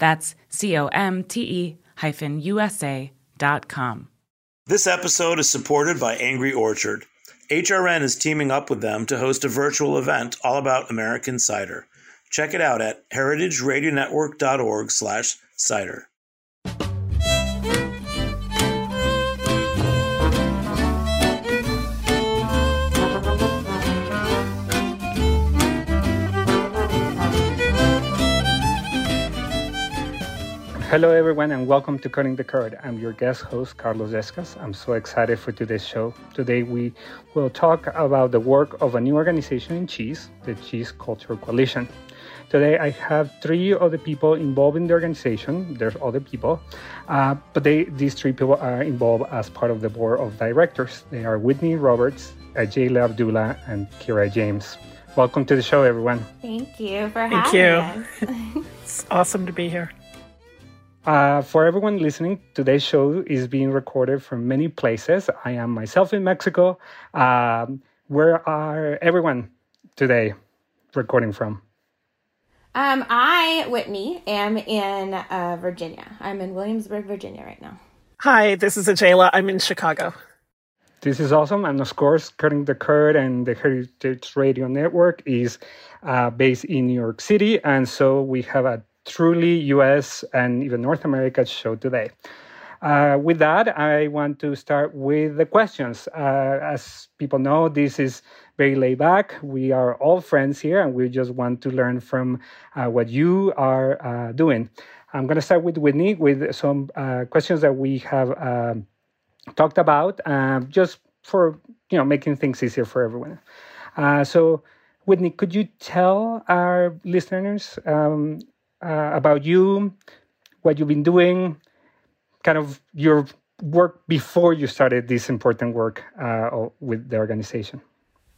That's C O M T E hyphen USA dot com. This episode is supported by Angry Orchard. HRN is teaming up with them to host a virtual event all about American cider. Check it out at heritageradionetwork.org slash cider. Hello, everyone, and welcome to Cutting the Curd. I'm your guest host, Carlos Yescas. I'm so excited for today's show. Today, we will talk about the work of a new organization in cheese, the Cheese Culture Coalition. Today, I have three other people involved in the organization. There's other people, uh, but they, these three people are involved as part of the board of directors. They are Whitney Roberts, Agela Abdullah, and Kyra James. Welcome to the show, everyone. Thank you for Thank having you. it's awesome to be here. Uh, for everyone listening, today's show is being recorded from many places. I am myself in Mexico. Um, where are everyone today recording from? Um, I, Whitney, am in uh, Virginia. I'm in Williamsburg, Virginia right now. Hi, this is Agela. I'm in Chicago. This is awesome. And of course, Cutting the Curd and the Heritage Radio Network is uh, based in New York City. And so we have a truly US and even North America show today. Uh, with that, I want to start with the questions. Uh, as people know, this is very laid back. We are all friends here, and we just want to learn from uh, what you are uh, doing. I'm going to start with Whitney with some uh, questions that we have um, talked about, um, just for you know making things easier for everyone. Uh, so, Whitney, could you tell our listeners um, uh, about you, what you've been doing, kind of your work before you started this important work uh, with the organization.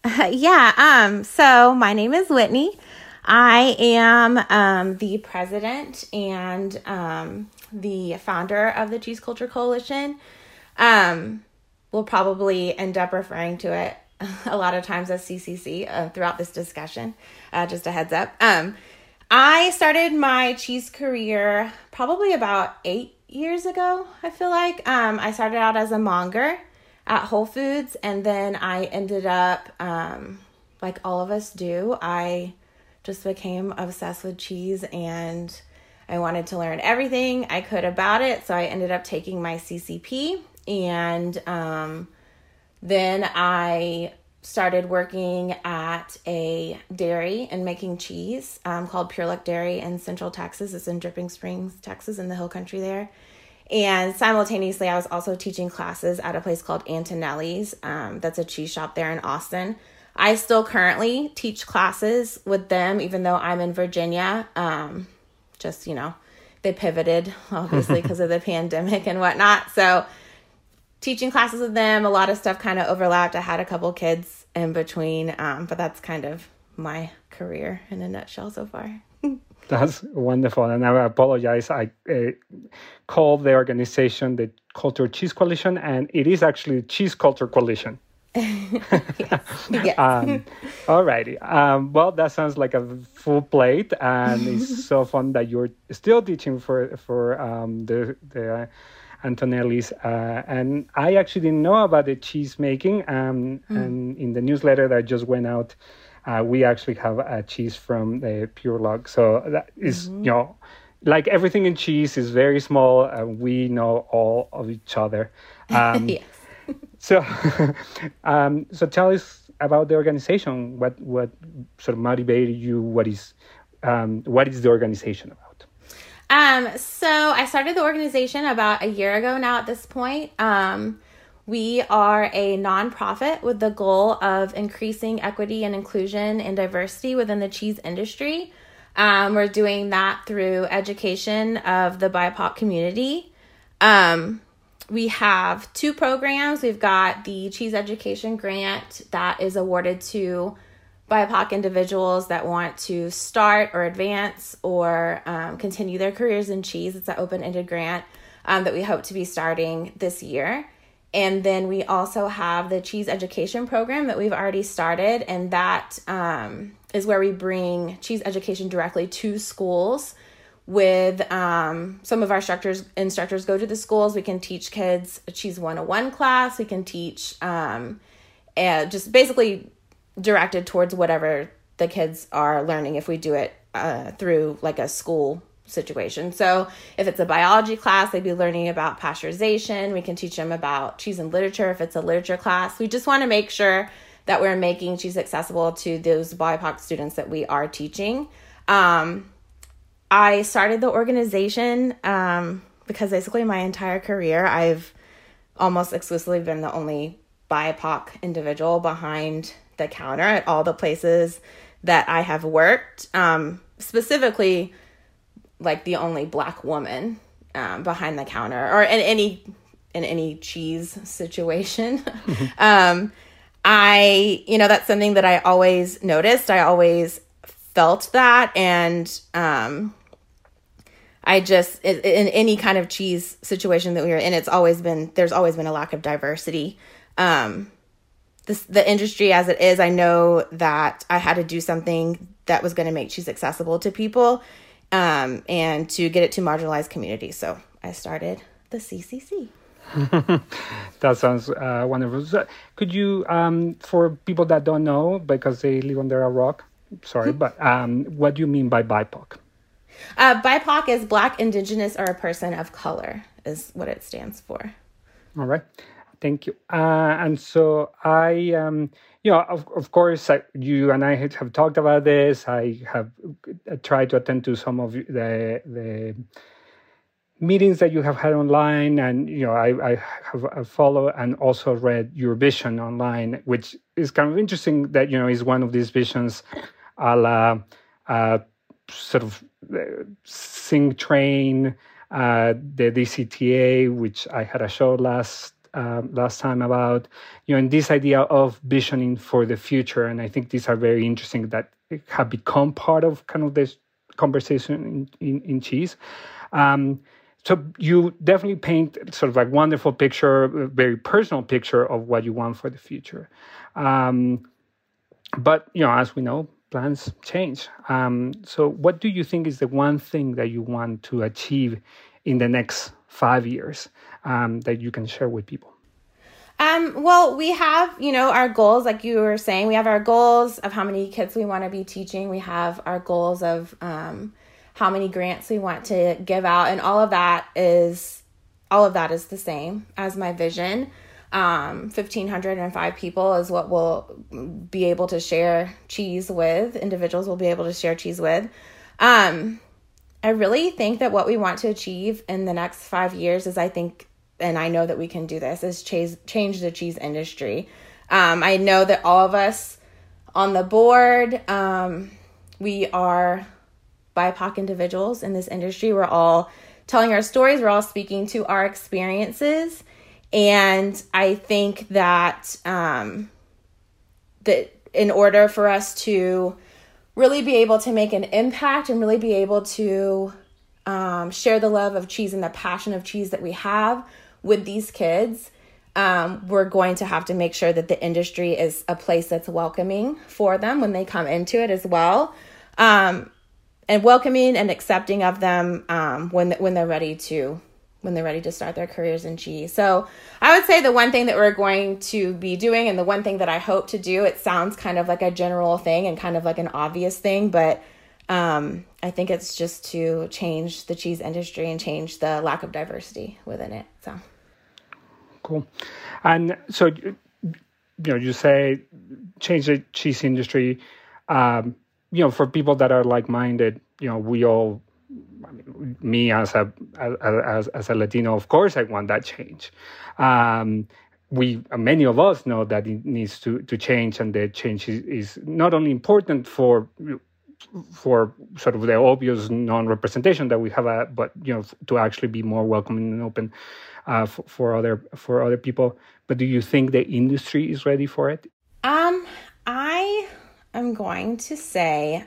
Yeah. Um. So my name is Whitney. I am um, the president and um, the founder of the Cheese Culture Coalition. Um, we'll probably end up referring to it a lot of times as CCC uh, throughout this discussion. Uh, just a heads up. I started my cheese career probably about eight years ago, I feel like. Um, I started out as a monger at Whole Foods, and then I ended up, um, like all of us do, I just became obsessed with cheese and I wanted to learn everything I could about it. So I ended up taking my CCP, and um, then I started working at a dairy and making cheese um, called Pure Luck Dairy in Central Texas. It's in Dripping Springs, Texas, in the hill country there. And simultaneously, I was also teaching classes at a place called Antonelli's. Um, that's a cheese shop there in Austin. I still currently teach classes with them, even though I'm in Virginia. Um, just, you know, they pivoted, obviously, because of the pandemic and whatnot. So, teaching classes with them. A lot of stuff kind of overlapped. I had a couple kids in between, um, but that's kind of my career in a nutshell so far. That's wonderful. And I apologize. I uh, called the organization the Culture Cheese Coalition, and it is actually Cheese Culture Coalition. yes. yes. um, all righty. Um, well, that sounds like a full plate, and it's so fun that you're still teaching for for um, the the Antonellis. Uh, and I actually didn't know about the cheese making. Um, mm. And in the newsletter that just went out, uh, we actually have a cheese from the Pure Luck. So that is, mm-hmm. you know, like everything in cheese is very small. and we know all of each other. Um, yes. so, um, so tell us about the organization. What what sort of motivated you? What is um, what is the organization about? Um, so I started the organization about a year ago now. At this point, um, we are a nonprofit with the goal of increasing equity and inclusion and diversity within the cheese industry. Um, we're doing that through education of the BIPOC community. Um, we have two programs. We've got the Cheese Education Grant that is awarded to BIPOC individuals that want to start or advance or um, continue their careers in cheese. It's an open ended grant um, that we hope to be starting this year. And then we also have the cheese education program that we've already started, and that um, is where we bring cheese education directly to schools. With um, some of our instructors, instructors go to the schools. We can teach kids a cheese 101 class. We can teach um, just basically directed towards whatever the kids are learning if we do it uh, through like a school situation. So if it's a biology class, they'd be learning about pasteurization. We can teach them about cheese and literature if it's a literature class. We just want to make sure that we're making cheese accessible to those BIPOC students that we are teaching. Um, I started the organization um, because basically my entire career I've almost exclusively been the only BIPOC individual behind the counter at all the places that I have worked. Um, specifically, like the only black woman um, behind the counter or in any in any cheese situation. um, I, you know, that's something that I always noticed. I always felt that, and um, I just in, in any kind of cheese situation that we were in, it's always been there's always been a lack of diversity. Um, this, the industry as it is, I know that I had to do something that was going to make cheese accessible to people um, and to get it to marginalized communities. So I started the CCC. that sounds uh, wonderful. So could you, um, for people that don't know, because they live under a rock, sorry, but um, what do you mean by BIPOC? Uh, BIPOC is Black, Indigenous, or a person of color, is what it stands for. All right. Thank you. Uh, and so I, um, you know, of, of course, I, you and I have talked about this. I have uh, tried to attend to some of the the meetings that you have had online, and you know, I, I have followed and also read your vision online, which is kind of interesting. That you know is one of these visions, a la uh, sort of uh, Sing Train, uh, the DCTA, which I had a show last um, last time about you know and this idea of visioning for the future. And i think these are very interesting that have become part of kind of this conversation in, in, in cheese. Um, so you definitely paint sort of like wonderful picture very personal picture of what you want for the future. Um, but you know as we know plans change. Um, so what do you think is the one thing that you want to achieve in the next five years um, that you can share with people? Um, well, we have, you know, our goals, like you were saying, we have our goals of how many kids we want to be teaching. We have our goals of um, how many grants we want to give out. And all of that is, all of that is the same as my vision. Um, 1,505 people is what we'll be able to share cheese with. Individuals will be able to share cheese with. Um, I really think that what we want to achieve in the next five years is, I think, and I know that we can do this, is change, change the cheese industry. Um, I know that all of us on the board, um, we are BIPOC individuals in this industry. We're all telling our stories, we're all speaking to our experiences. And I think that um, that in order for us to really be able to make an impact and really be able to um, share the love of cheese and the passion of cheese that we have with these kids. um, we're going to have to make sure that the industry is a place that's welcoming for them when they come into it as well. Um, and welcoming and accepting of them um, when when they're ready to when they're ready to start their careers in cheese. So I would say the one thing that we're going to be doing and the one thing that I hope to do, it sounds kind of like a general thing and kind of like an obvious thing, but um, I think it's just to change the cheese industry and change the lack of diversity within it. So cool. And so, you know, you say change the cheese industry. Um, you know, for people that are like-minded, you know, we all I mean, me as a as, as a Latino, of course, I want that change. Um, we many of us know that it needs to to change, and the change is, is not only important for for sort of the obvious non-representation that we have, a, but you know, to actually be more welcoming and open uh, for, for other for other people. But do you think the industry is ready for it? Um, I am going to say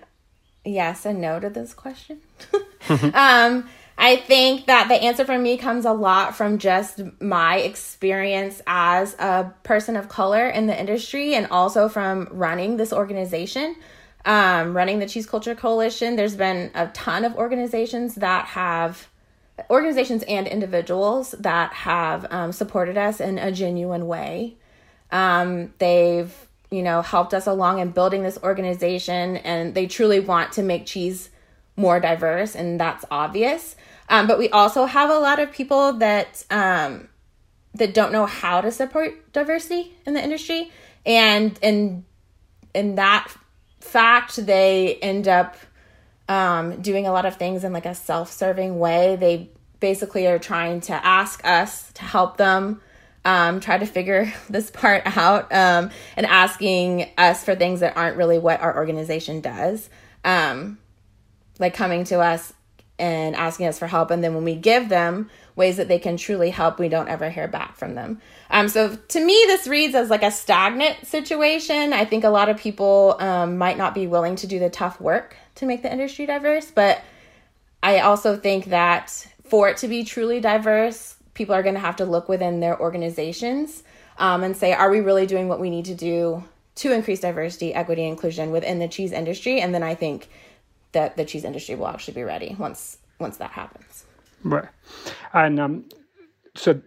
yes and no to this question. um, I think that the answer for me comes a lot from just my experience as a person of color in the industry and also from running this organization, um, running the Cheese Culture Coalition. There's been a ton of organizations that have, organizations and individuals that have um, supported us in a genuine way. Um, they've you know, helped us along in building this organization and they truly want to make cheese more diverse and that's obvious. Um, but we also have a lot of people that um, that don't know how to support diversity in the industry and in in that fact they end up um, doing a lot of things in like a self-serving way. They basically are trying to ask us to help them um, try to figure this part out um, and asking us for things that aren't really what our organization does. Um, like coming to us and asking us for help. And then when we give them ways that they can truly help, we don't ever hear back from them. Um, so to me, this reads as like a stagnant situation. I think a lot of people um, might not be willing to do the tough work to make the industry diverse. But I also think that for it to be truly diverse, people are going to have to look within their organizations um, and say, are we really doing what we need to do to increase diversity, equity, inclusion within the cheese industry? And then I think that the cheese industry will actually be ready once once that happens. Right, and um, so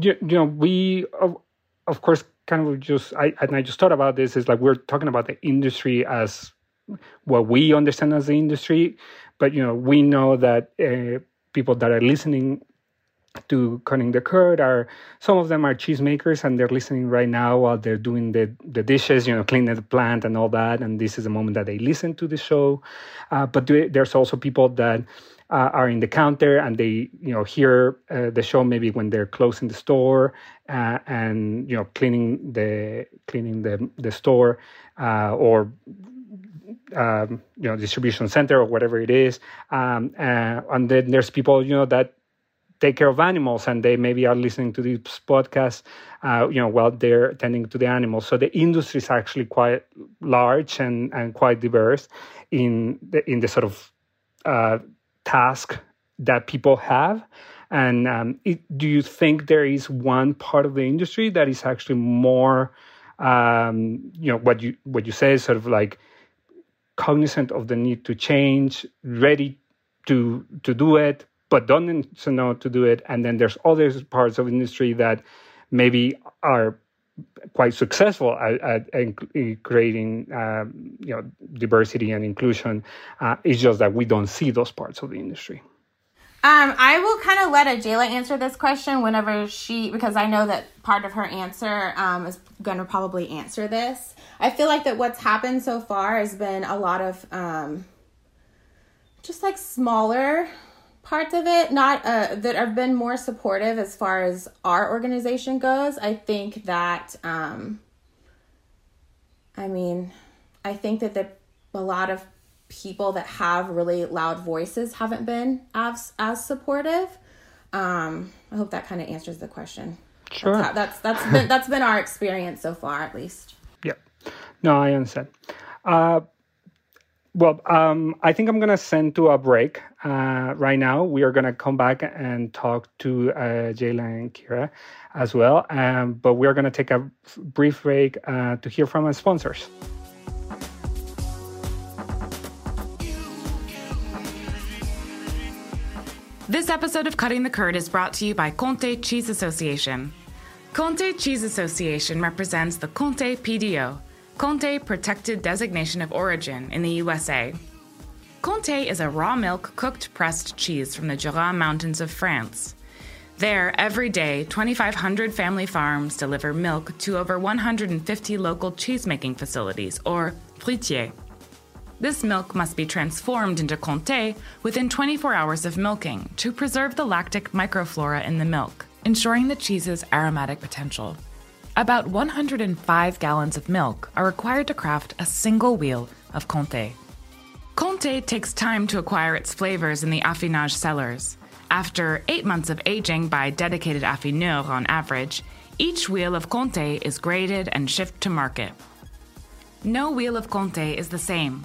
you, you know we of, of course kind of just I and I just thought about this is like we're talking about the industry as what we understand as the industry, but you know we know that uh, people that are listening to cutting the curd are some of them are cheesemakers and they're listening right now while they're doing the, the dishes you know cleaning the plant and all that and this is the moment that they listen to the show. Uh, but there's also people that uh, are in the counter and they you know hear uh, the show maybe when they're closing the store uh, and you know cleaning the cleaning the the store uh, or um, you know distribution center or whatever it is. Um, uh, and then there's people you know that take care of animals and they maybe are listening to these podcasts uh, you know while they're tending to the animals. So the industry is actually quite large and, and quite diverse in the, in the sort of uh, task that people have. And um, it, do you think there is one part of the industry that is actually more um, you know what you what you say is sort of like cognizant of the need to change ready to to do it but don't know to do it. And then there's other parts of industry that maybe are quite successful at, at, at creating um, you know diversity and inclusion. Uh, it's just that we don't see those parts of the industry. Um, I will kind of let Agela answer this question whenever she, because I know that part of her answer um, is going to probably answer this. I feel like that what's happened so far has been a lot of um, just like smaller parts of it not uh, that have been more supportive as far as our organization goes i think that um i mean i think that the, a lot of people that have really loud voices haven't been as as supportive um i hope that kind of answers the question sure that's how, that's, that's been that's been our experience so far at least Yep. no i understand uh Well, um, I think I'm going to send to a break uh, right now. We are going to come back and talk to uh, Jayla and Kyra as well. Um, but we're going to take a brief break uh, to hear from our sponsors. This episode of Cutting the Curd is brought to you by Comté Cheese Association. Comté Cheese Association represents the Comté PDO, Comté Protected Designation of Origin in the USA. Comté is a raw milk cooked pressed cheese from the Jura Mountains of France. There, every day, 2,500 family farms deliver milk to over 150 local cheesemaking facilities, or fruitières. This milk must be transformed into Comté within 24 hours of milking to preserve the lactic microflora in the milk, ensuring the cheese's aromatic potential. About 105 gallons of milk are required to craft a single wheel of Comté. Comté takes time to acquire its flavors in the affinage cellars. After eight months of aging by dedicated affineurs on average, each wheel of Comté is graded and shipped to market. No wheel of Comté is the same.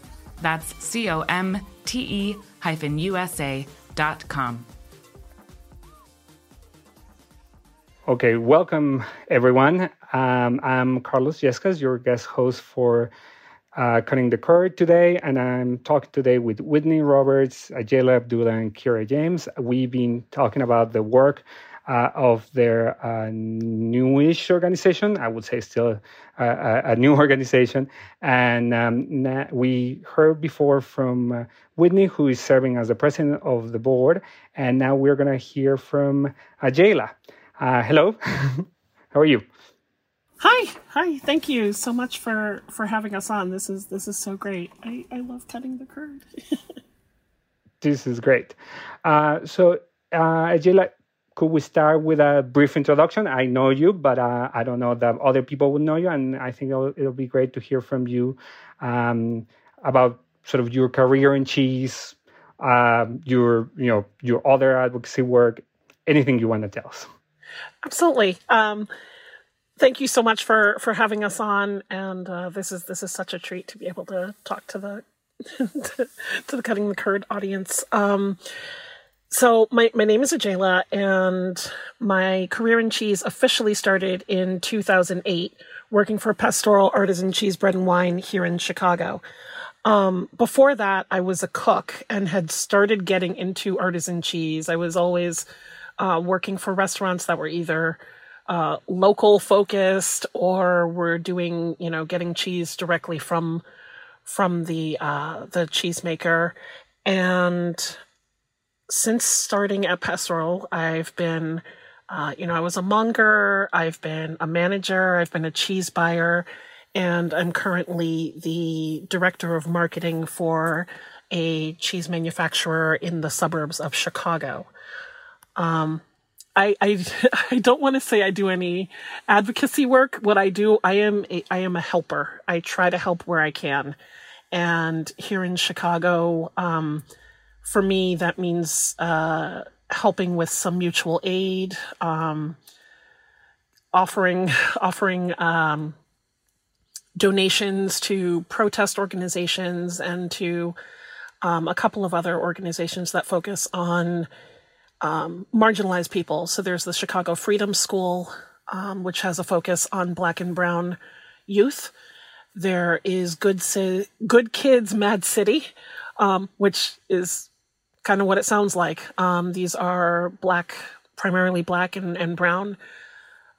That's C O M T E hyphen USA dot com. Okay, welcome everyone. Um, I'm Carlos Yescas, your guest host for uh, Cutting the Curd today, and I'm talking today with Whitney Roberts, Agela Abdullah, and Kyra James. We've been talking about the work of their uh, newish organization. I would say still a, a new organization. And um, we heard before from uh, Whitney, who is serving as the president of the board. And now we're going to hear from Agela. Uh, hello. How are you? Hi, hi. Thank you so much for for having us on. This is this is so great. I I love cutting the curd. this is great. Uh, so, uh, Agela, could we start with a brief introduction? I know you, but uh, I don't know that other people would know you, and I think it'll, it'll be great to hear from you um, about sort of your career in cheese, um, your you know your other advocacy work, anything you want to tell us. Absolutely. Um, thank you so much for for having us on, and uh, this is this is such a treat to be able to talk to the to, the cutting the curd audience. Um, so my, my name is Agela and my career in cheese officially started in 2008 working for Pastoral Artisan Cheese Bread and Wine here in Chicago. Um, before that, I was a cook and had started getting into artisan cheese. I was always uh, working for restaurants that were either uh, local focused or were doing, you know, getting cheese directly from from the uh, the cheesemaker. And since starting at Pastoral, I've been, uh, you know, I was a monger, I've been a manager, I've been a cheese buyer, and I'm currently the director of marketing for a cheese manufacturer in the suburbs of Chicago. Um, I, I, I don't want to say I do any advocacy work. What I do, I am a, I am a helper. I try to help where I can. And here in Chicago, um, for me, that means uh, helping with some mutual aid, um, offering offering um, donations to protest organizations and to um, a couple of other organizations that focus on um, marginalized people. So there's the Chicago Freedom School, um, which has a focus on Black and Brown youth. There is Good, Good Kids Mad City, um, which is kind of what it sounds like. Um, these are black, primarily black and, and brown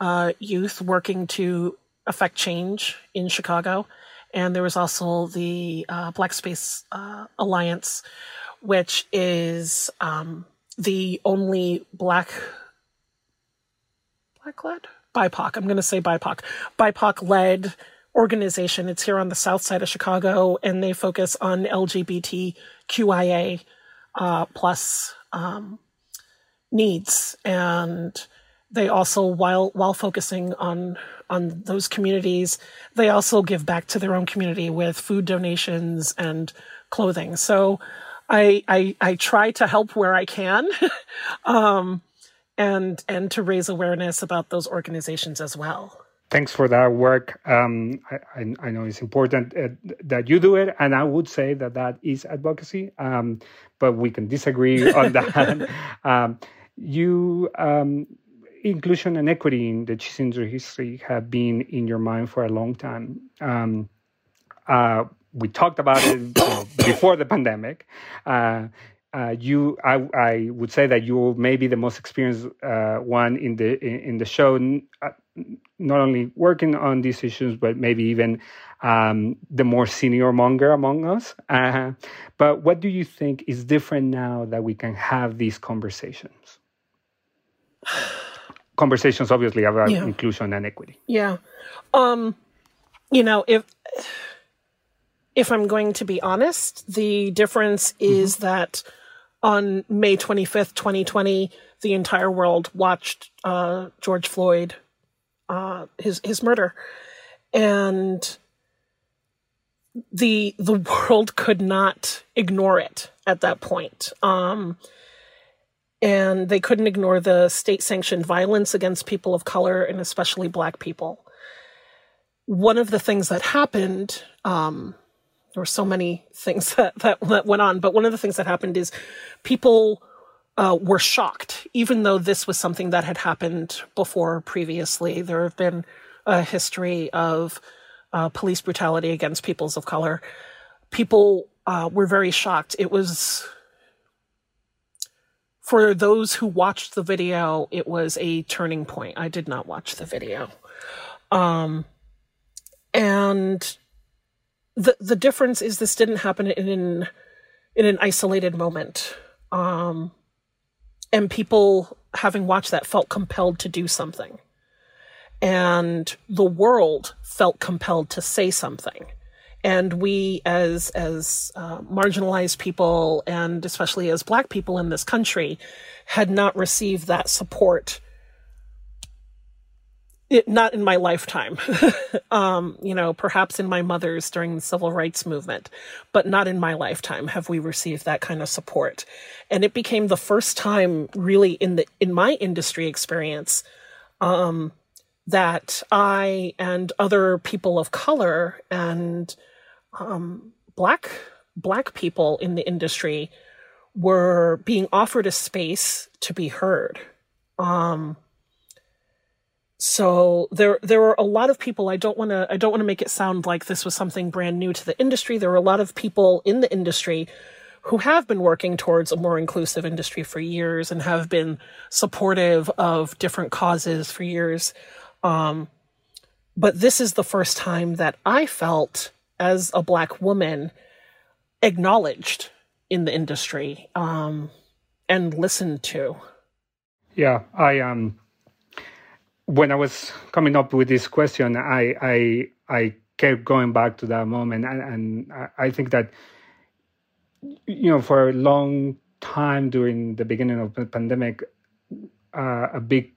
uh, youth working to affect change in Chicago. And there was also the uh, Black Space uh, Alliance, which is um, the only black, black led? BIPOC. I'm going to say BIPOC. BIPOC led organization. It's here on the south side of Chicago, and they focus on LGBTQIA uh, plus um, needs, and they also while while focusing on on those communities, they also give back to their own community with food donations and clothing. So I I, I try to help where I can. um, and and to raise awareness about those organizations as well thanks for that work. Um, I, I, know it's important uh, that you do it, and I would say that that is advocacy, um, but we can disagree on that. um, you um, inclusion and equity in the cheese industry history have been in your mind for a long time. Um, uh, we talked about it before the pandemic. Uh, uh, you, I, I, would say that you may be the most experienced uh, one in the in, in the show, uh, not only working on these issues, but maybe even um, the more senior monger among us. Uh, but what do you think is different now that we can have these conversations? conversations, obviously, about yeah. inclusion and equity. Yeah, um, you know, if if I'm going to be honest, the difference is mm-hmm. that on May 25th, 2020, the entire world watched uh, George Floyd, uh, his his murder, and the the world could not ignore it at that point. Um, and they couldn't ignore the state sanctioned violence against people of color and especially black people. One of the things that happened um, there were so many things that, that, that went on, but one of the things that happened is people uh, were shocked, even though this was something that had happened before previously. There have been a history of uh, police brutality against peoples of color. People uh, were very shocked. It was for those who watched the video, it was a turning point. I did not watch the video. Um, and the the difference is this didn't happen in in an isolated moment. Um, and people having watched that felt compelled to do something. And the world felt compelled to say something. And we as as uh, marginalized people and especially as black people in this country had not received that support it, not in my lifetime. um, you know, perhaps in my mother's during the civil rights movement, but not in my lifetime have we received that kind of support. And it became the first time really in the in my industry experience um, that I and other people of color and um, black black people in the industry were being offered a space to be heard. So there there were a lot of people I don't want to I don't want to make it sound like this was something brand new to the industry. There were a lot of people in the industry who have been working towards a more inclusive industry for years and have been supportive of different causes for years. Um, but this is the first time that I felt as a black woman acknowledged in the industry um, and listened to. Yeah, I um when I was coming up with this question, I I I kept going back to that moment, and, and I think that you know for a long time during the beginning of the pandemic, uh, a big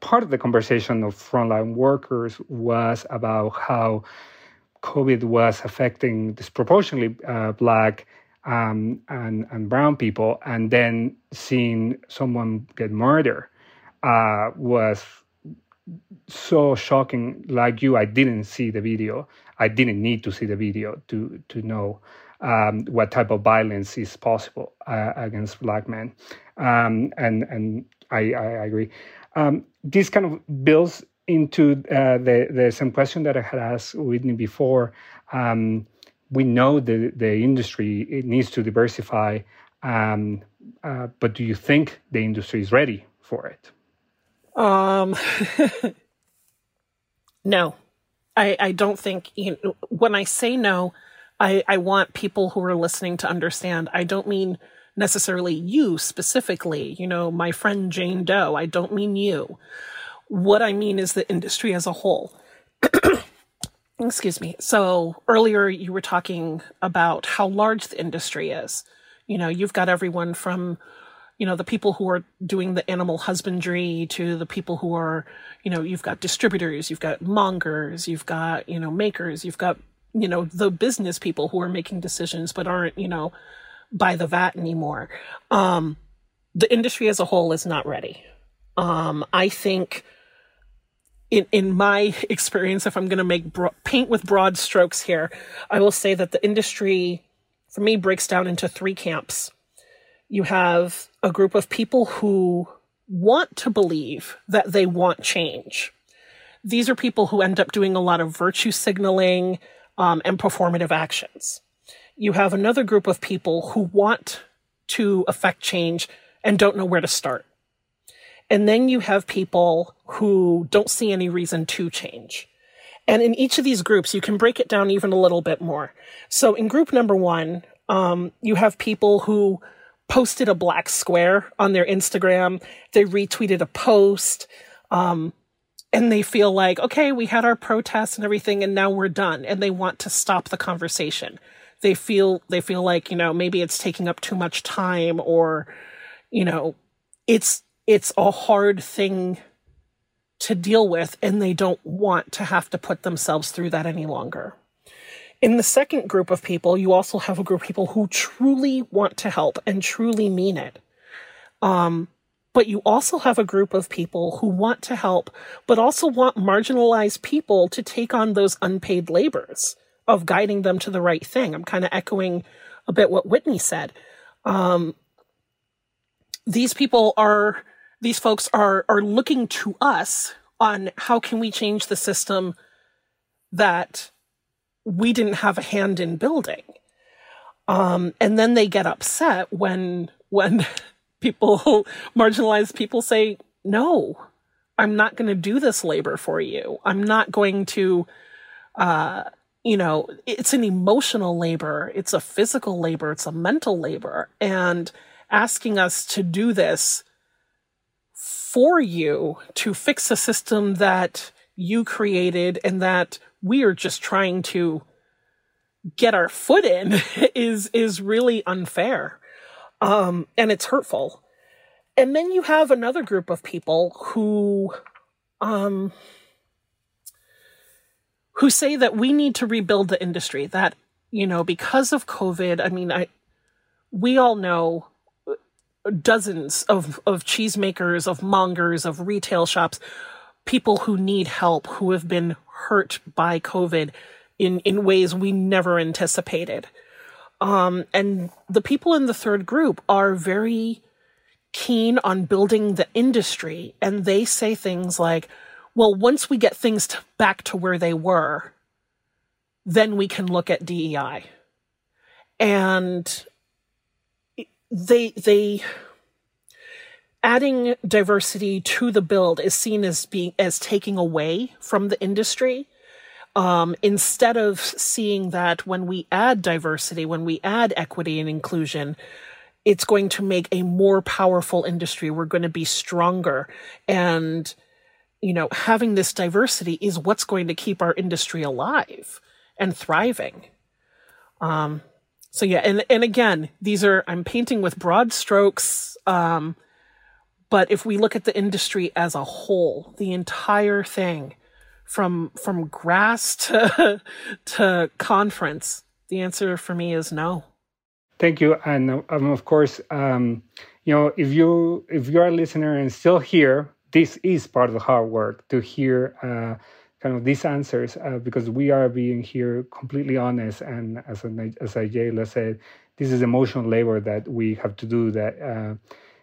part of the conversation of frontline workers was about how COVID was affecting disproportionately uh, black um, and and brown people, and then seeing someone get murdered uh, was so shocking like you i didn't see the video. I didn't need to see the video to to know um, what type of violence is possible uh, against black men. Um, and and i i, agree. Um, this kind of builds into uh, the the same question that i had asked whitney before. Um, we know the the industry it needs to diversify um, uh, but do you think the industry is ready for it um, no, I, I don't think, you know, when I say no, I, I want people who are listening to understand. I don't mean necessarily you specifically, you know, my friend Jane Doe. I don't mean you. What I mean is the industry as a whole. Excuse me. So earlier you were talking about how large the industry is. You know, you've got everyone from, you know, the people who are doing the animal husbandry to the people who are, you know, you've got distributors, you've got mongers, you've got, you know, makers, you've got, you know, the business people who are making decisions but aren't, you know, by the vat anymore. Um, the industry as a whole is not ready. Um, I think in in my experience, if I'm going to make bro- paint with broad strokes here, I will say that the industry, for me, breaks down into three camps. You have a group of people who want to believe that they want change. These are people who end up doing a lot of virtue signaling um, and performative actions. You have another group of people who want to affect change and don't know where to start. And then you have people who don't see any reason to change. And in each of these groups, you can break it down even a little bit more. So in group number one, um, you have people who posted a black square on their Instagram. They retweeted a post. Um, and they feel like, okay, we had our protests and everything, and now we're done. And they want to stop the conversation. They feel, they feel like, you know, maybe it's taking up too much time or, you know, it's, it's a hard thing to deal with and they don't want to have to put themselves through that any longer. In the second group of people, you also have a group of people who truly want to help and truly mean it. Um, but you also have a group of people who want to help, but also want marginalized people to take on those unpaid labors of guiding them to the right thing. I'm kind of echoing a bit what Whitney said. Um, these people are these folks are are looking to us on how can we change the system that we didn't have a hand in building. Um, and then they get upset when when people marginalized people say, "No, I'm not going to do this labor for you. I'm not going to." Uh, you know, it's an emotional labor, it's a physical labor, it's a mental labor, and asking us to do this for you to fix a system that you created and that we are just trying to get our foot in is is really unfair. Um, and it's hurtful. And then you have another group of people who um, who say that we need to rebuild the industry that you know because of covid i mean i we all know dozens of, of cheesemakers, of mongers, of retail shops, people who need help, who have been hurt by COVID in, in ways we never anticipated. Um, and the people in the third group are very keen on building the industry. And they say things like, well, once we get things to, back to where they were, then we can look at DEI. And they they adding diversity to the build is seen as being as taking away from the industry. Um, instead of seeing that when we add diversity when we add equity and inclusion it's going to make a more powerful industry. We're going to be stronger. And you know having this diversity is what's going to keep our industry alive and thriving. Um, so yeah, and and again, these are I'm painting with broad strokes. Um, but if we look at the industry as a whole, the entire thing, from from grass to to conference, the answer for me is no. Thank you, and um, of course, um, you know, if you if you're a listener and still here, this is part of the hard work to hear. Uh, kind of these answers uh, because we are being here completely honest and as an, as Agela said, this is emotional labor that we have to do. That uh,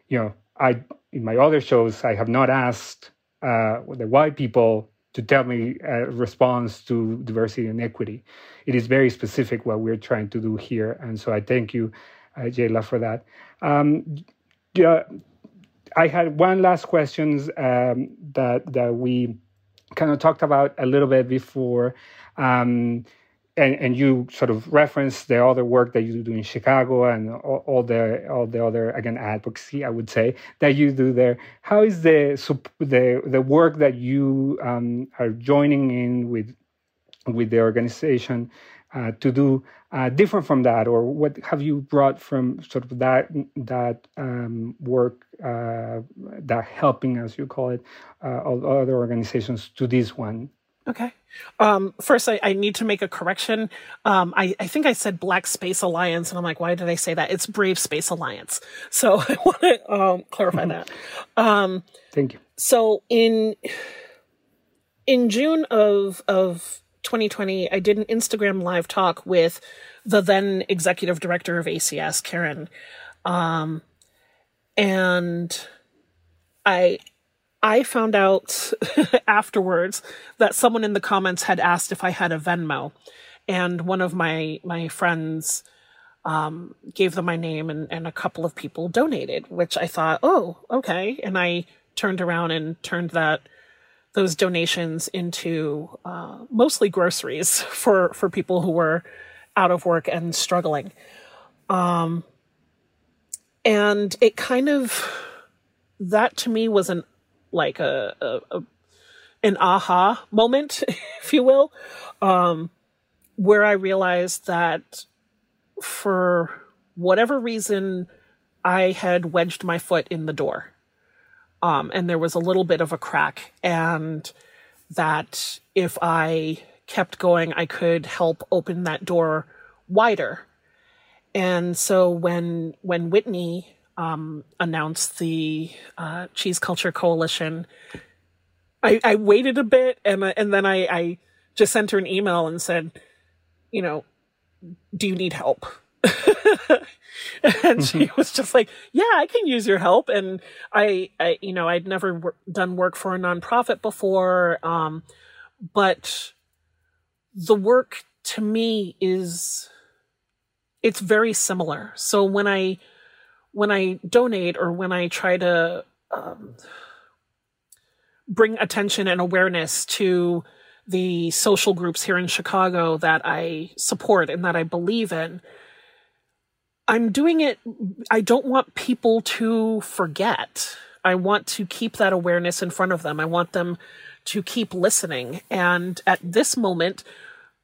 you know, I in my other shows I have not asked uh, the white people to tell me a response to diversity and equity. It is very specific what we're trying to do here, and so I thank you, uh, Jayla, for that. Um, yeah, I had one last questions um, that that we kind of talked about a little bit before. Um, and, and you sort of reference the other work that you do in Chicago and all, all, the all the other again advocacy I would say that you do there. How is the the the work that you um, are joining in with with the organization uh, to do uh, different from that, or what have you brought from sort of that that um, work, uh, that helping, as you call it, uh, of other organizations to this one? Okay. Um, first, I, I, need to make a correction. Um, I, I, think I said Black Space Alliance, and I'm like, why did I say that? It's Brave Space Alliance. So I want to um, clarify that. Um, Thank you. So in in June of of 2020, I did an Instagram live talk with the then executive director of ACS, Karen, um, and I I found out afterwards that someone in the comments had asked if I had a Venmo, and one of my my friends um, gave them my name, and, and a couple of people donated, which I thought, oh, okay, and I turned around and turned that those donations into uh, mostly groceries for for people who were out of work and struggling, um, and it kind of that to me was an like a, a, a an aha moment, if you will, um, where I realized that for whatever reason, I had wedged my foot in the door. Um, and there was a little bit of a crack, and that if I kept going, I could help open that door wider. And so when when Whitney um, announced the uh, Cheese Culture Coalition, I, I waited a bit and and then I, I just sent her an email and said, you know, do you need help? and she was just like, "Yeah, I can use your help." And I, I you know, I'd never wor- done work for a nonprofit before, um, but the work to me is it's very similar. So when I when I donate or when I try to um, bring attention and awareness to the social groups here in Chicago that I support and that I believe in, I'm doing it. I don't want people to forget. I want to keep that awareness in front of them. I want them to keep listening. And at this moment,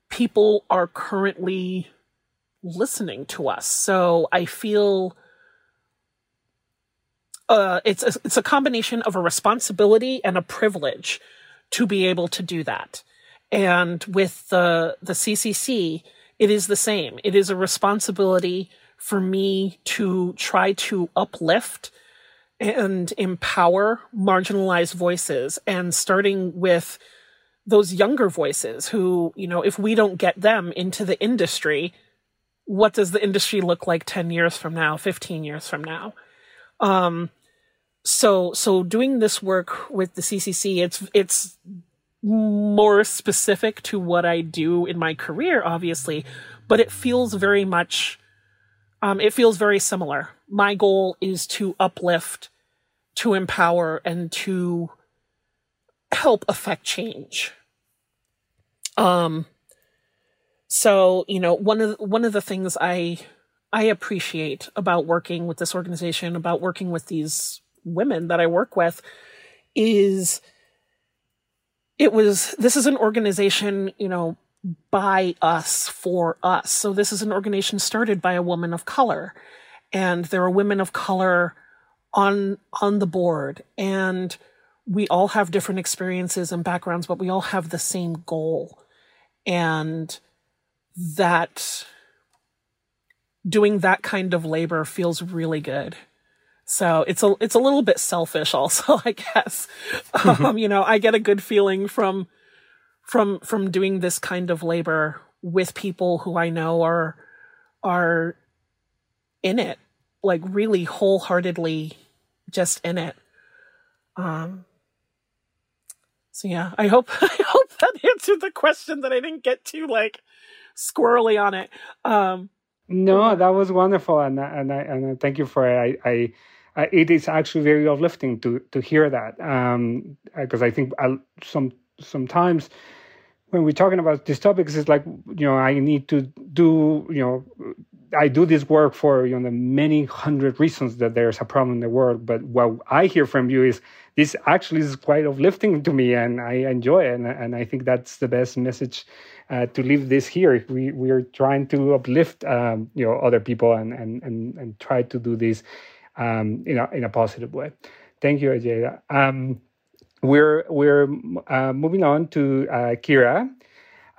people are currently listening to us. So I feel uh, it's a, it's a combination of a responsibility and a privilege to be able to do that. And with the the CCC, it is the same. It is a responsibility for me to try to uplift and empower marginalized voices and starting with those younger voices who, you know, if we don't get them into the industry, what does the industry look like 10 years from now, 15 years from now? Um, so so doing this work with the CCC, it's it's more specific to what I do in my career, obviously, but it feels very much. Um, it feels very similar. My goal is to uplift, to empower, and to help affect change. Um, so you know, one of one of the things I I appreciate about working with this organization, about working with these women that I work with is it was this is an organization, you know, by us for us. So this is an organization started by a woman of color. And there are women of color on on the board. And we all have different experiences and backgrounds but we all have the same goal. And that doing that kind of labor feels really good so it's a it's a little bit selfish also, I guess. Mm-hmm. Um, you know, I get a good feeling from from from doing this kind of labor with people who I know are are in it, like really wholeheartedly just in it. Um so yeah, I hope I hope that answered the question that I didn't get too like squirrely on it. Um no, that was wonderful, and and I and thank you for it. I, I uh, it is actually very uplifting to to hear that because um, I think I, some sometimes when we're talking about these topics, it's like you know I need to do you know I do this work for you know the many hundred reasons that there's a problem in the world. But what I hear from you is this actually is quite uplifting to me, and I enjoy it, and, and I think that's the best message uh, to leave this here. We we are trying to uplift um, you know other people and and and and try to do this um, in a in a positive way. Thank you, Agela. Um, we're we're uh, moving on to uh, Kyra.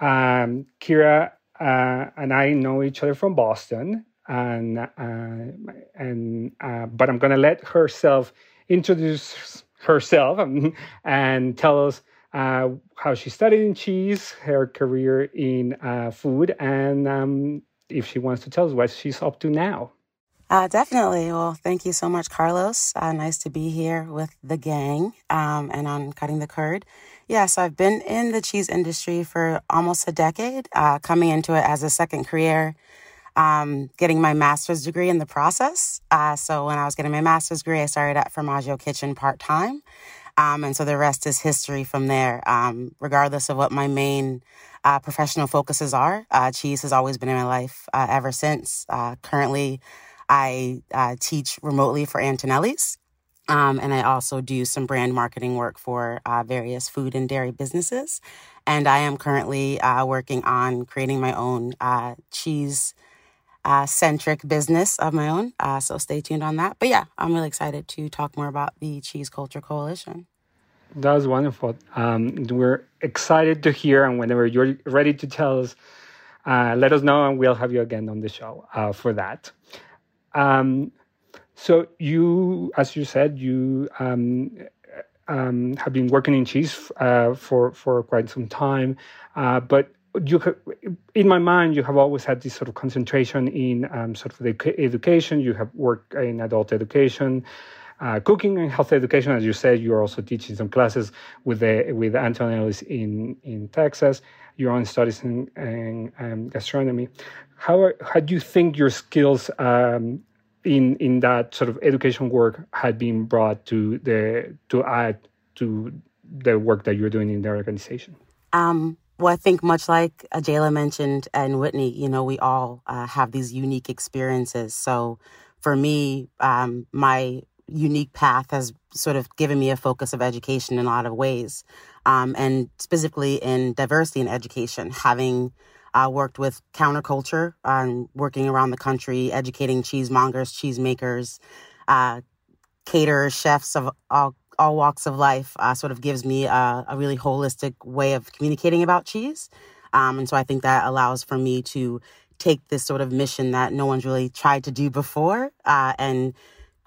Um, Kyra uh, and I know each other from Boston, and uh, and uh, but I'm gonna let herself introduce herself and, and tell us uh, how she studied in cheese, her career in uh, food, and um, if she wants to tell us what she's up to now. Uh, definitely. Well, thank you so much, Carlos. Uh, nice to be here with the gang um, and on Cutting the Curd. Yes, I've been in the cheese industry for almost a decade, uh, coming into it as a second career, um, getting my master's degree in the process. Uh, so when I was getting my master's degree, I started at Formaggio Kitchen part time. Um, and so the rest is history from there. Um, regardless of what my main uh, professional focuses are, uh, cheese has always been in my life uh, ever since. Uh, currently, I uh, teach remotely for Antonelli's. Um, and I also do some brand marketing work for uh, various food and dairy businesses. And I am currently uh, working on creating my own uh, cheese uh, centric business of my own. Uh, so stay tuned on that. But yeah, I'm really excited to talk more about the Cheese Culture Coalition. That was wonderful. Um, we're excited to hear, and whenever you're ready to tell us, uh, let us know, and we'll have you again on the show for that. Um, so you, as you said, you um, um, have been working in cheese uh, for for quite some time, uh, but you, in my mind, you have always had this sort of concentration in um, sort of the education. You have worked in adult education. Uh, cooking and health education, as you said, you're also teaching some classes with the with Antonelli's in in Texas. Your own studies in, in um, gastronomy. How how do you think your skills um, in in that sort of education work had been brought to the to add to the work that you're doing in the organization? Um, well, I think much like Agela mentioned and Whitney, you know, we all uh, have these unique experiences. So for me, um, my unique path has sort of given me a focus of education in a lot of ways, um, and specifically in diversity in education, having uh, worked with counterculture, um, working around the country, educating cheesemongers, cheesemakers, uh, caterers, chefs of all, all walks of life. Uh, sort of gives me a, a, really holistic way of communicating about cheese. Um, and so I think that allows for me to take this sort of mission that no one's really tried to do before uh, and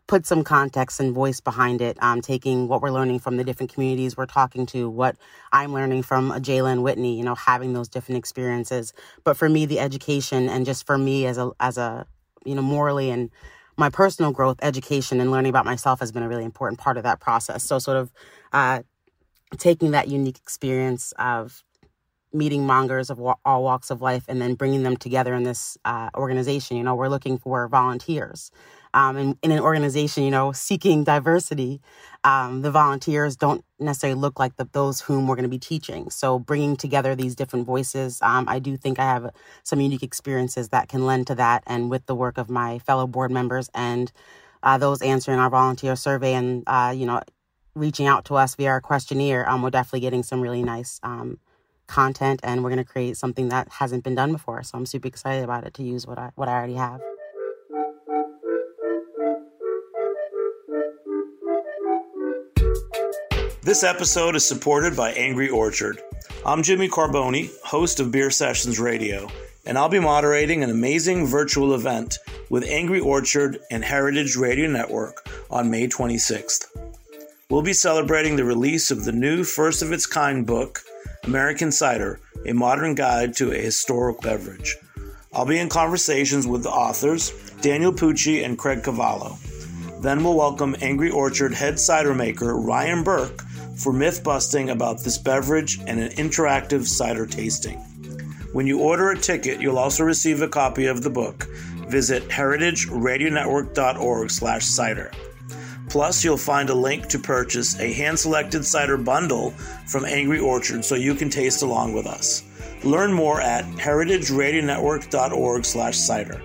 put some context and voice behind it, um, taking what we're learning from the different communities we're talking to, what I'm learning from Jalen Whitney, you know, having those different experiences. But for me, the education and just for me as a as a you know morally and my personal growth, education and learning about myself has been a really important part of that process. So sort of uh, taking that unique experience of meeting mongers of all walks of life and then bringing them together in this uh, organization. You know, we're looking for volunteers um, in, in, an organization, you know, seeking diversity, um, the volunteers don't necessarily look like the, those whom we're going to be teaching. So bringing together these different voices, um, I do think I have some unique experiences that can lend to that. And with the work of my fellow board members and uh, those answering our volunteer survey and, uh, you know, reaching out to us via our questionnaire, um, we're definitely getting some really nice um, content and we're going to create something that hasn't been done before. So I'm super excited about it to use what I, what I already have. This episode is supported by Angry Orchard. I'm Jimmy Carbone, host of Beer Sessions Radio, and I'll be moderating an amazing virtual event with Angry Orchard and Heritage Radio Network on May 26th. We'll be celebrating the release of the new first of its kind book, American Cider A Modern Guide to a Historic Beverage. I'll be in conversations with the authors, Daniel Pucci and Craig Cavallo. Then we'll welcome Angry Orchard head cider maker Ryan Burk for myth busting about this beverage and an interactive cider tasting. When you order a ticket, you'll also receive a copy of the book. Visit heritageradionetwork.org slash cider. Plus, you'll find a link to purchase a hand-selected cider bundle from Angry Orchard so you can taste along with us. Learn more at heritageradionetwork.org slash cider.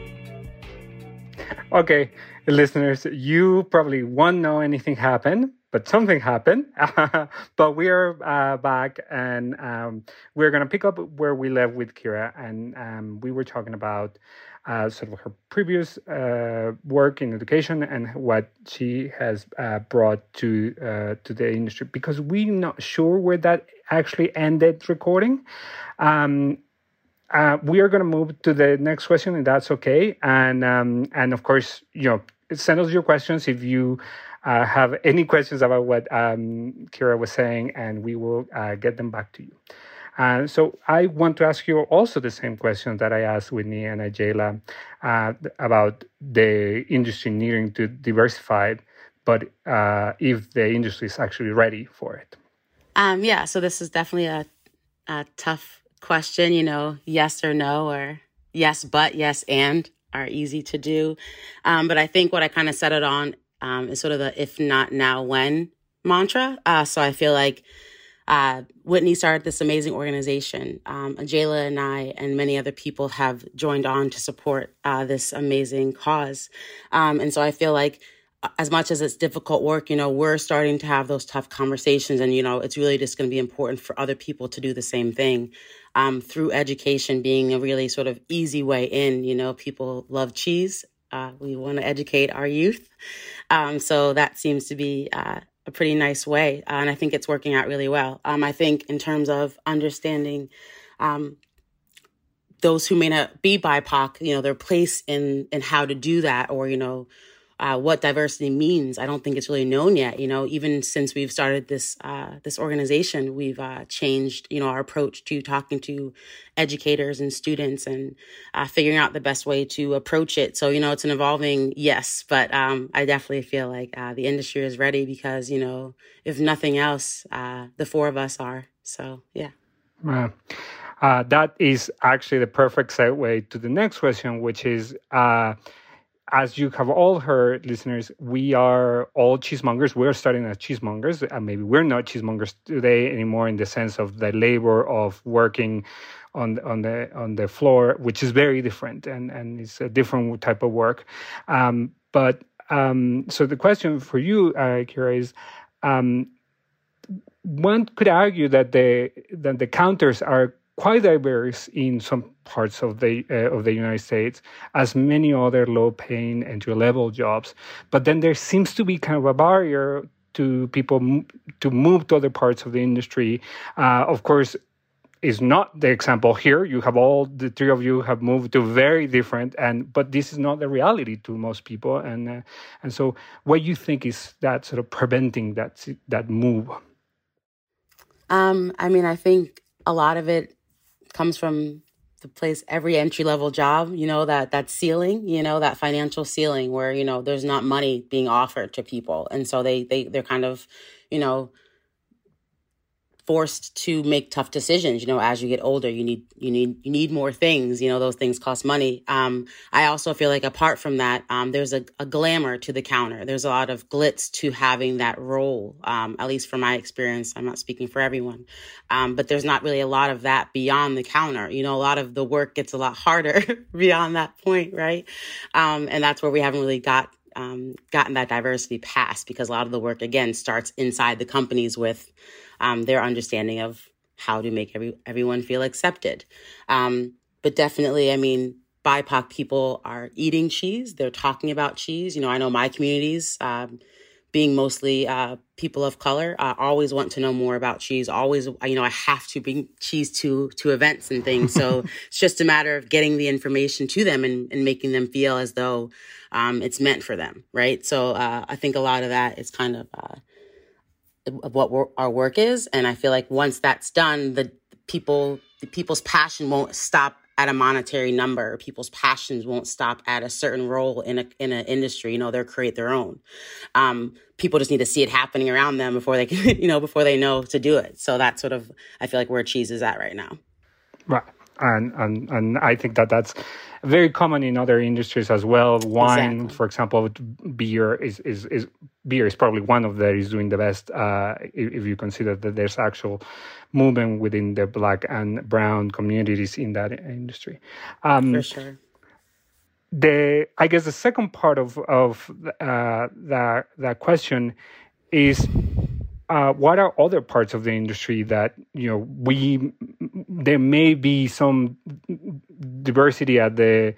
Okay, listeners, you probably won't know anything happened but something happened. but we are uh, back, and um, we're going to pick up where we left with Kyra, and um, we were talking about uh, sort of her previous uh, work in education and what she has uh, brought to uh, to the industry. Because we're not sure where that actually ended recording. Um, uh, we are going to move to the next question, and that's okay. And um, and of course, you know, send us your questions if you uh, have any questions about what um, Kyra was saying, and we will uh, get them back to you. Uh, so I want to ask you also the same question that I asked Whitney and Agela uh, about the industry needing to diversify, but uh, if the industry is actually ready for it. Um, yeah, so this is definitely a, a tough question, you know, yes or no, or yes, but, yes, and are easy to do. Um, but I think what I kind of set it on um, is sort of the if not now, when mantra. Uh, so I feel like uh, Whitney started this amazing organization. Um, Agela and I and many other people have joined on to support uh, this amazing cause. Um, and so I feel like uh, as much as it's difficult work, you know, we're starting to have those tough conversations. And, you know, it's really just going to be important for other people to do the same thing um, through education being a really sort of easy way in. You know, people love cheese. Uh, we want to educate our youth. Um, so that seems to be uh, a pretty nice way. Uh, and I think it's working out really well. Um, I think in terms of understanding um, those who may not be BIPOC, you know, their place in, in how to do that or, you know, uh, what diversity means. I don't think it's really known yet. You know, even since we've started this uh, this organization, we've uh, changed you know our approach to talking to educators and students and uh, figuring out the best way to approach it. So you know, it's an evolving yes, but um, I definitely feel like uh, the industry is ready because you know, if nothing else, uh, the four of us are. So yeah. that is actually the perfect segue to the next question, which is as you have all heard, listeners, we are all cheesemongers. We're starting as cheesemongers. And maybe we're not cheesemongers today anymore in the sense of the labor of working on on the on the floor, which is very different and and it's a different type of work. Um, but um, so the question for you, uh, Kyra, is um, one could argue that the that the counters are quite diverse in some parts of the uh, of the United States, as many other low-paying entry-level jobs. But then there seems to be kind of a barrier to people m- to move to other parts of the industry. Uh, of course, is not the example here. You have all the three of you have moved to very different, and but this is not the reality to most people. And uh, and so, what you think is that sort of preventing that that move? Um, I mean, I think a lot of it comes from the place every entry level job you know that that ceiling you know that financial ceiling where you know there's not money being offered to people. And so they they they're kind of you know forced to make tough decisions. You know as you get older you need you need you need more things. You know those things cost money. Um, i also feel like apart from that um, there's a, a, glamour to the counter. There's a lot of glitz to having that role um, at least from my experience. I'm not speaking for everyone. Um, but there's not really a lot of that beyond the counter. You know a lot of the work gets a lot harder beyond that point right? Um, and that's where we haven't really got um, gotten that diversity passed because a lot of the work again starts inside the companies with um, their understanding of how to make every everyone feel accepted. Um, but definitely, I mean, BIPOC people are eating cheese. They're talking about cheese. You know, I know my communities, um, being mostly uh, people of color, uh, always want to know more about cheese. Always, you know, I have to bring cheese to to events and things. So it's just a matter of getting the information to them and, and making them feel as though um, it's meant for them, right? So uh, I think a lot of that is kind of uh, of what our work is. And I feel like once that's done, the people, the people's passion won't stop at a monetary number. People's passions won't stop at a certain role in a in an industry. You know, they'll create their own. Um, people just need to see it happening around them before they can, you know, before they know to do it. So that's sort of I feel like where cheese is at right now. Right, and and and I think that that's very common in other industries as well. Wine, exactly. for example, beer is, is, is beer is probably one of that is doing the best. Uh, if, you consider that there's actual movement within the black and brown communities in that industry. Um, for sure. The I guess the second part of of uh, that that question is uh, what are other parts of the industry that you know we there may be some diversity at the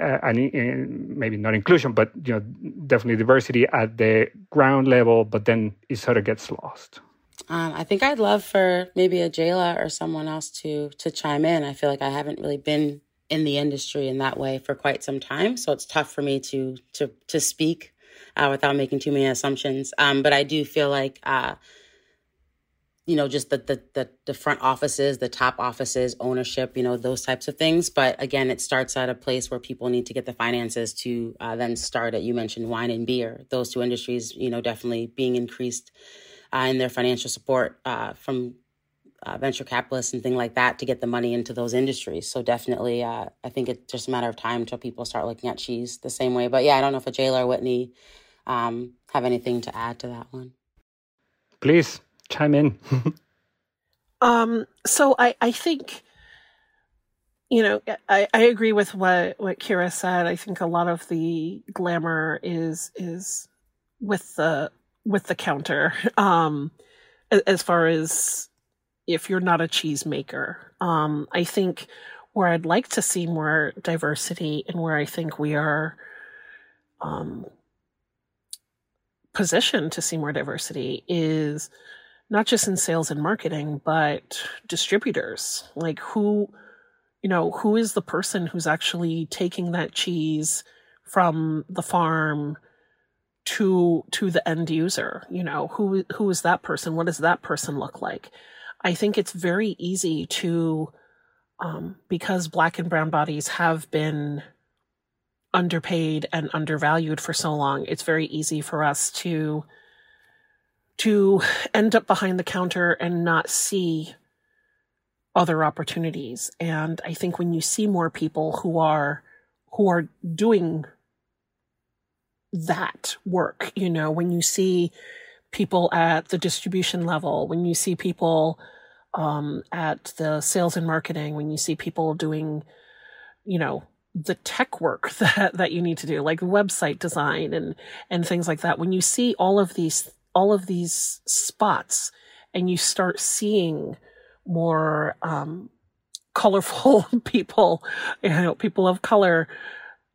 uh, and maybe not inclusion, but you know definitely diversity at the ground level, but then it sort of gets lost. Um, I think I'd love for maybe Agela or someone else to to chime in. I feel like I haven't really been in the industry in that way for quite some time, so it's tough for me to to to speak uh, without making too many assumptions. Um, but I do feel like, uh, you know, just the, the, the the front offices, the top offices, ownership, you know, those types of things. But again, it starts at a place where people need to get the finances to uh, then start it. You mentioned wine and beer; those two industries, you know, definitely being increased uh, in their financial support uh, from uh, venture capitalists and things like that to get the money into those industries. So definitely, uh, I think it's just a matter of time until people start looking at cheese the same way. But yeah, I don't know if Agela or Whitney um, have anything to add to that one. Please chime in. um, so I, I think, you know, I, I agree with what, what Kyra said. I think a lot of the glamour is, is with the, with the counter. Um, as far as if you're not a cheese maker, um, I think where I'd like to see more diversity and where I think we are, um, position to see more diversity is not just in sales and marketing, but distributors. Like who, you know, who is the person who's actually taking that cheese from the farm to to the end user? You know, who who is that person? What does that person look like? I think it's very easy to um, because black and brown bodies have been underpaid and undervalued for so long, it's very easy for us to to end up behind the counter and not see other opportunities. And I think when you see more people who are who are doing that work, you know, when you see people at the distribution level, when you see people um, at the sales and marketing, when you see people doing, you know, the tech work that that you need to do like website design and and things like that. When you see all of these all of these spots and you start seeing more um, colorful people you know people of color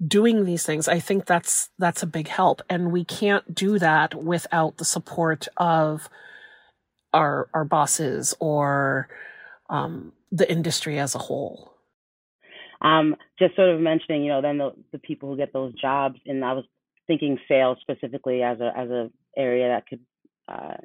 doing these things i think that's that's a big help. And we can't do that without the support of our our bosses or um, the industry as a whole um, just sort of mentioning, you know, then the, the people who get those jobs, and I was thinking sales specifically as a as a area that could uh,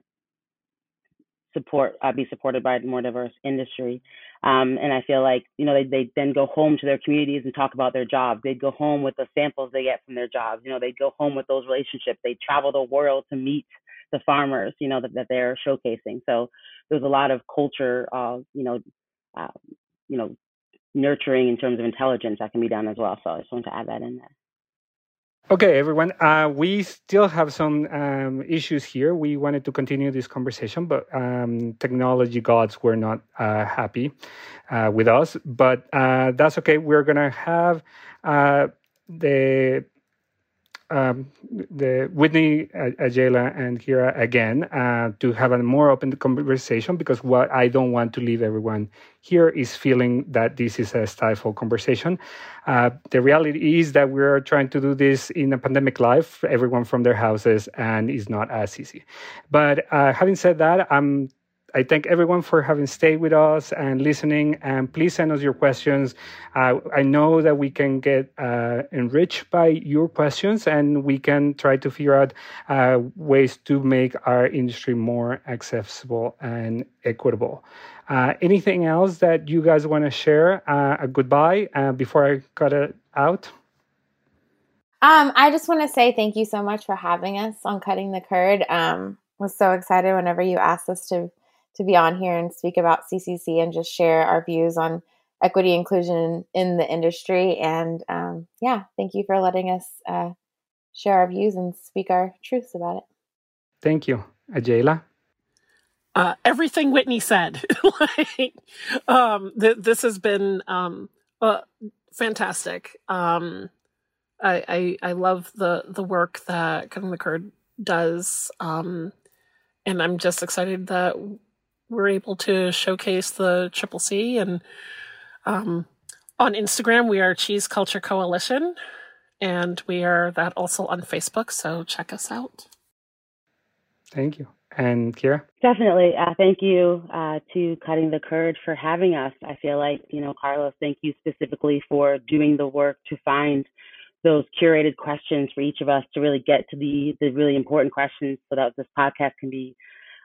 support uh, be supported by a more diverse industry. Um, and I feel like you know they they then go home to their communities and talk about their jobs. They'd go home with the samples they get from their jobs. You know, they go home with those relationships. They travel the world to meet the farmers. You know that, that they're showcasing. So there's a lot of culture. Uh, you know, uh, you know, nurturing in terms of intelligence that can be done as well. So I just wanted to add that in there. Okay, everyone. Uh, we still have some um, issues here. We wanted to continue this conversation, but um, technology gods were not uh, happy uh, with us. But uh, that's okay. We're going to have uh, the um, the Whitney Agela and Kyra again uh, to have a more open conversation because what I don't want to leave everyone here is feeling that this is a stifled conversation. Uh, the reality is that we're trying to do this in a pandemic life, everyone from their houses, and it's not as easy. But uh, having said that, I'm I thank everyone for having stayed with us and listening. And please send us your questions. Uh, I know that we can get uh, enriched by your questions, and we can try to figure out uh, ways to make our industry more accessible and equitable. Uh, anything else that you guys want to share? Uh, a goodbye uh, before I cut it out. Um, I just want to say thank you so much for having us on Cutting the Curd. Um, was so excited whenever you asked us to to be on here and speak about CCC and just share our views on equity inclusion in the industry. And um, yeah, thank you for letting us uh, share our views and speak our truths about it. Thank you, Agela. Uh, everything Whitney said. like, um, th- this has been um, uh, fantastic. Um, I, I, I love the the work that Cutting the Curd does. Um, and I'm just excited that we're able to showcase the Triple C. And um, on Instagram, we are Cheese Culture Coalition, and we are that also on Facebook. So check us out. Thank you. And Kyra? Definitely. Uh, thank you uh, to Cutting the Curd for having us. I feel like, you know, Carlos, thank you specifically for doing the work to find those curated questions for each of us to really get to the, the really important questions so that this podcast can be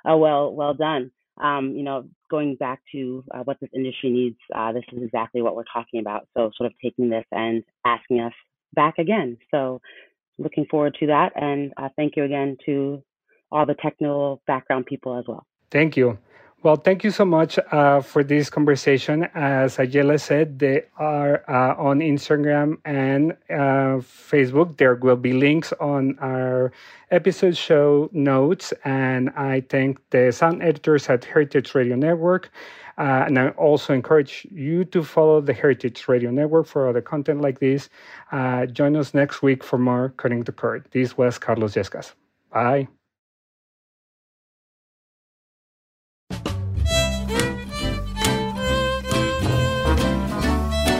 uh, well well done. Um, you know, going back to uh, what this industry needs, uh, this is exactly what we're talking about. So, sort of taking this and asking us back again. So, looking forward to that. And uh, thank you again to all the technical background people as well. Thank you. Well, thank you so much uh, for this conversation. As Agela said, they are uh, on Instagram and uh, Facebook. There will be links on our episode show notes. And I thank the sound editors at Heritage Radio Network. Uh, and I also encourage you to follow the Heritage Radio Network for other content like this. Uh, join us next week for more Cutting the Curd. This was Carlos Yescas. Bye.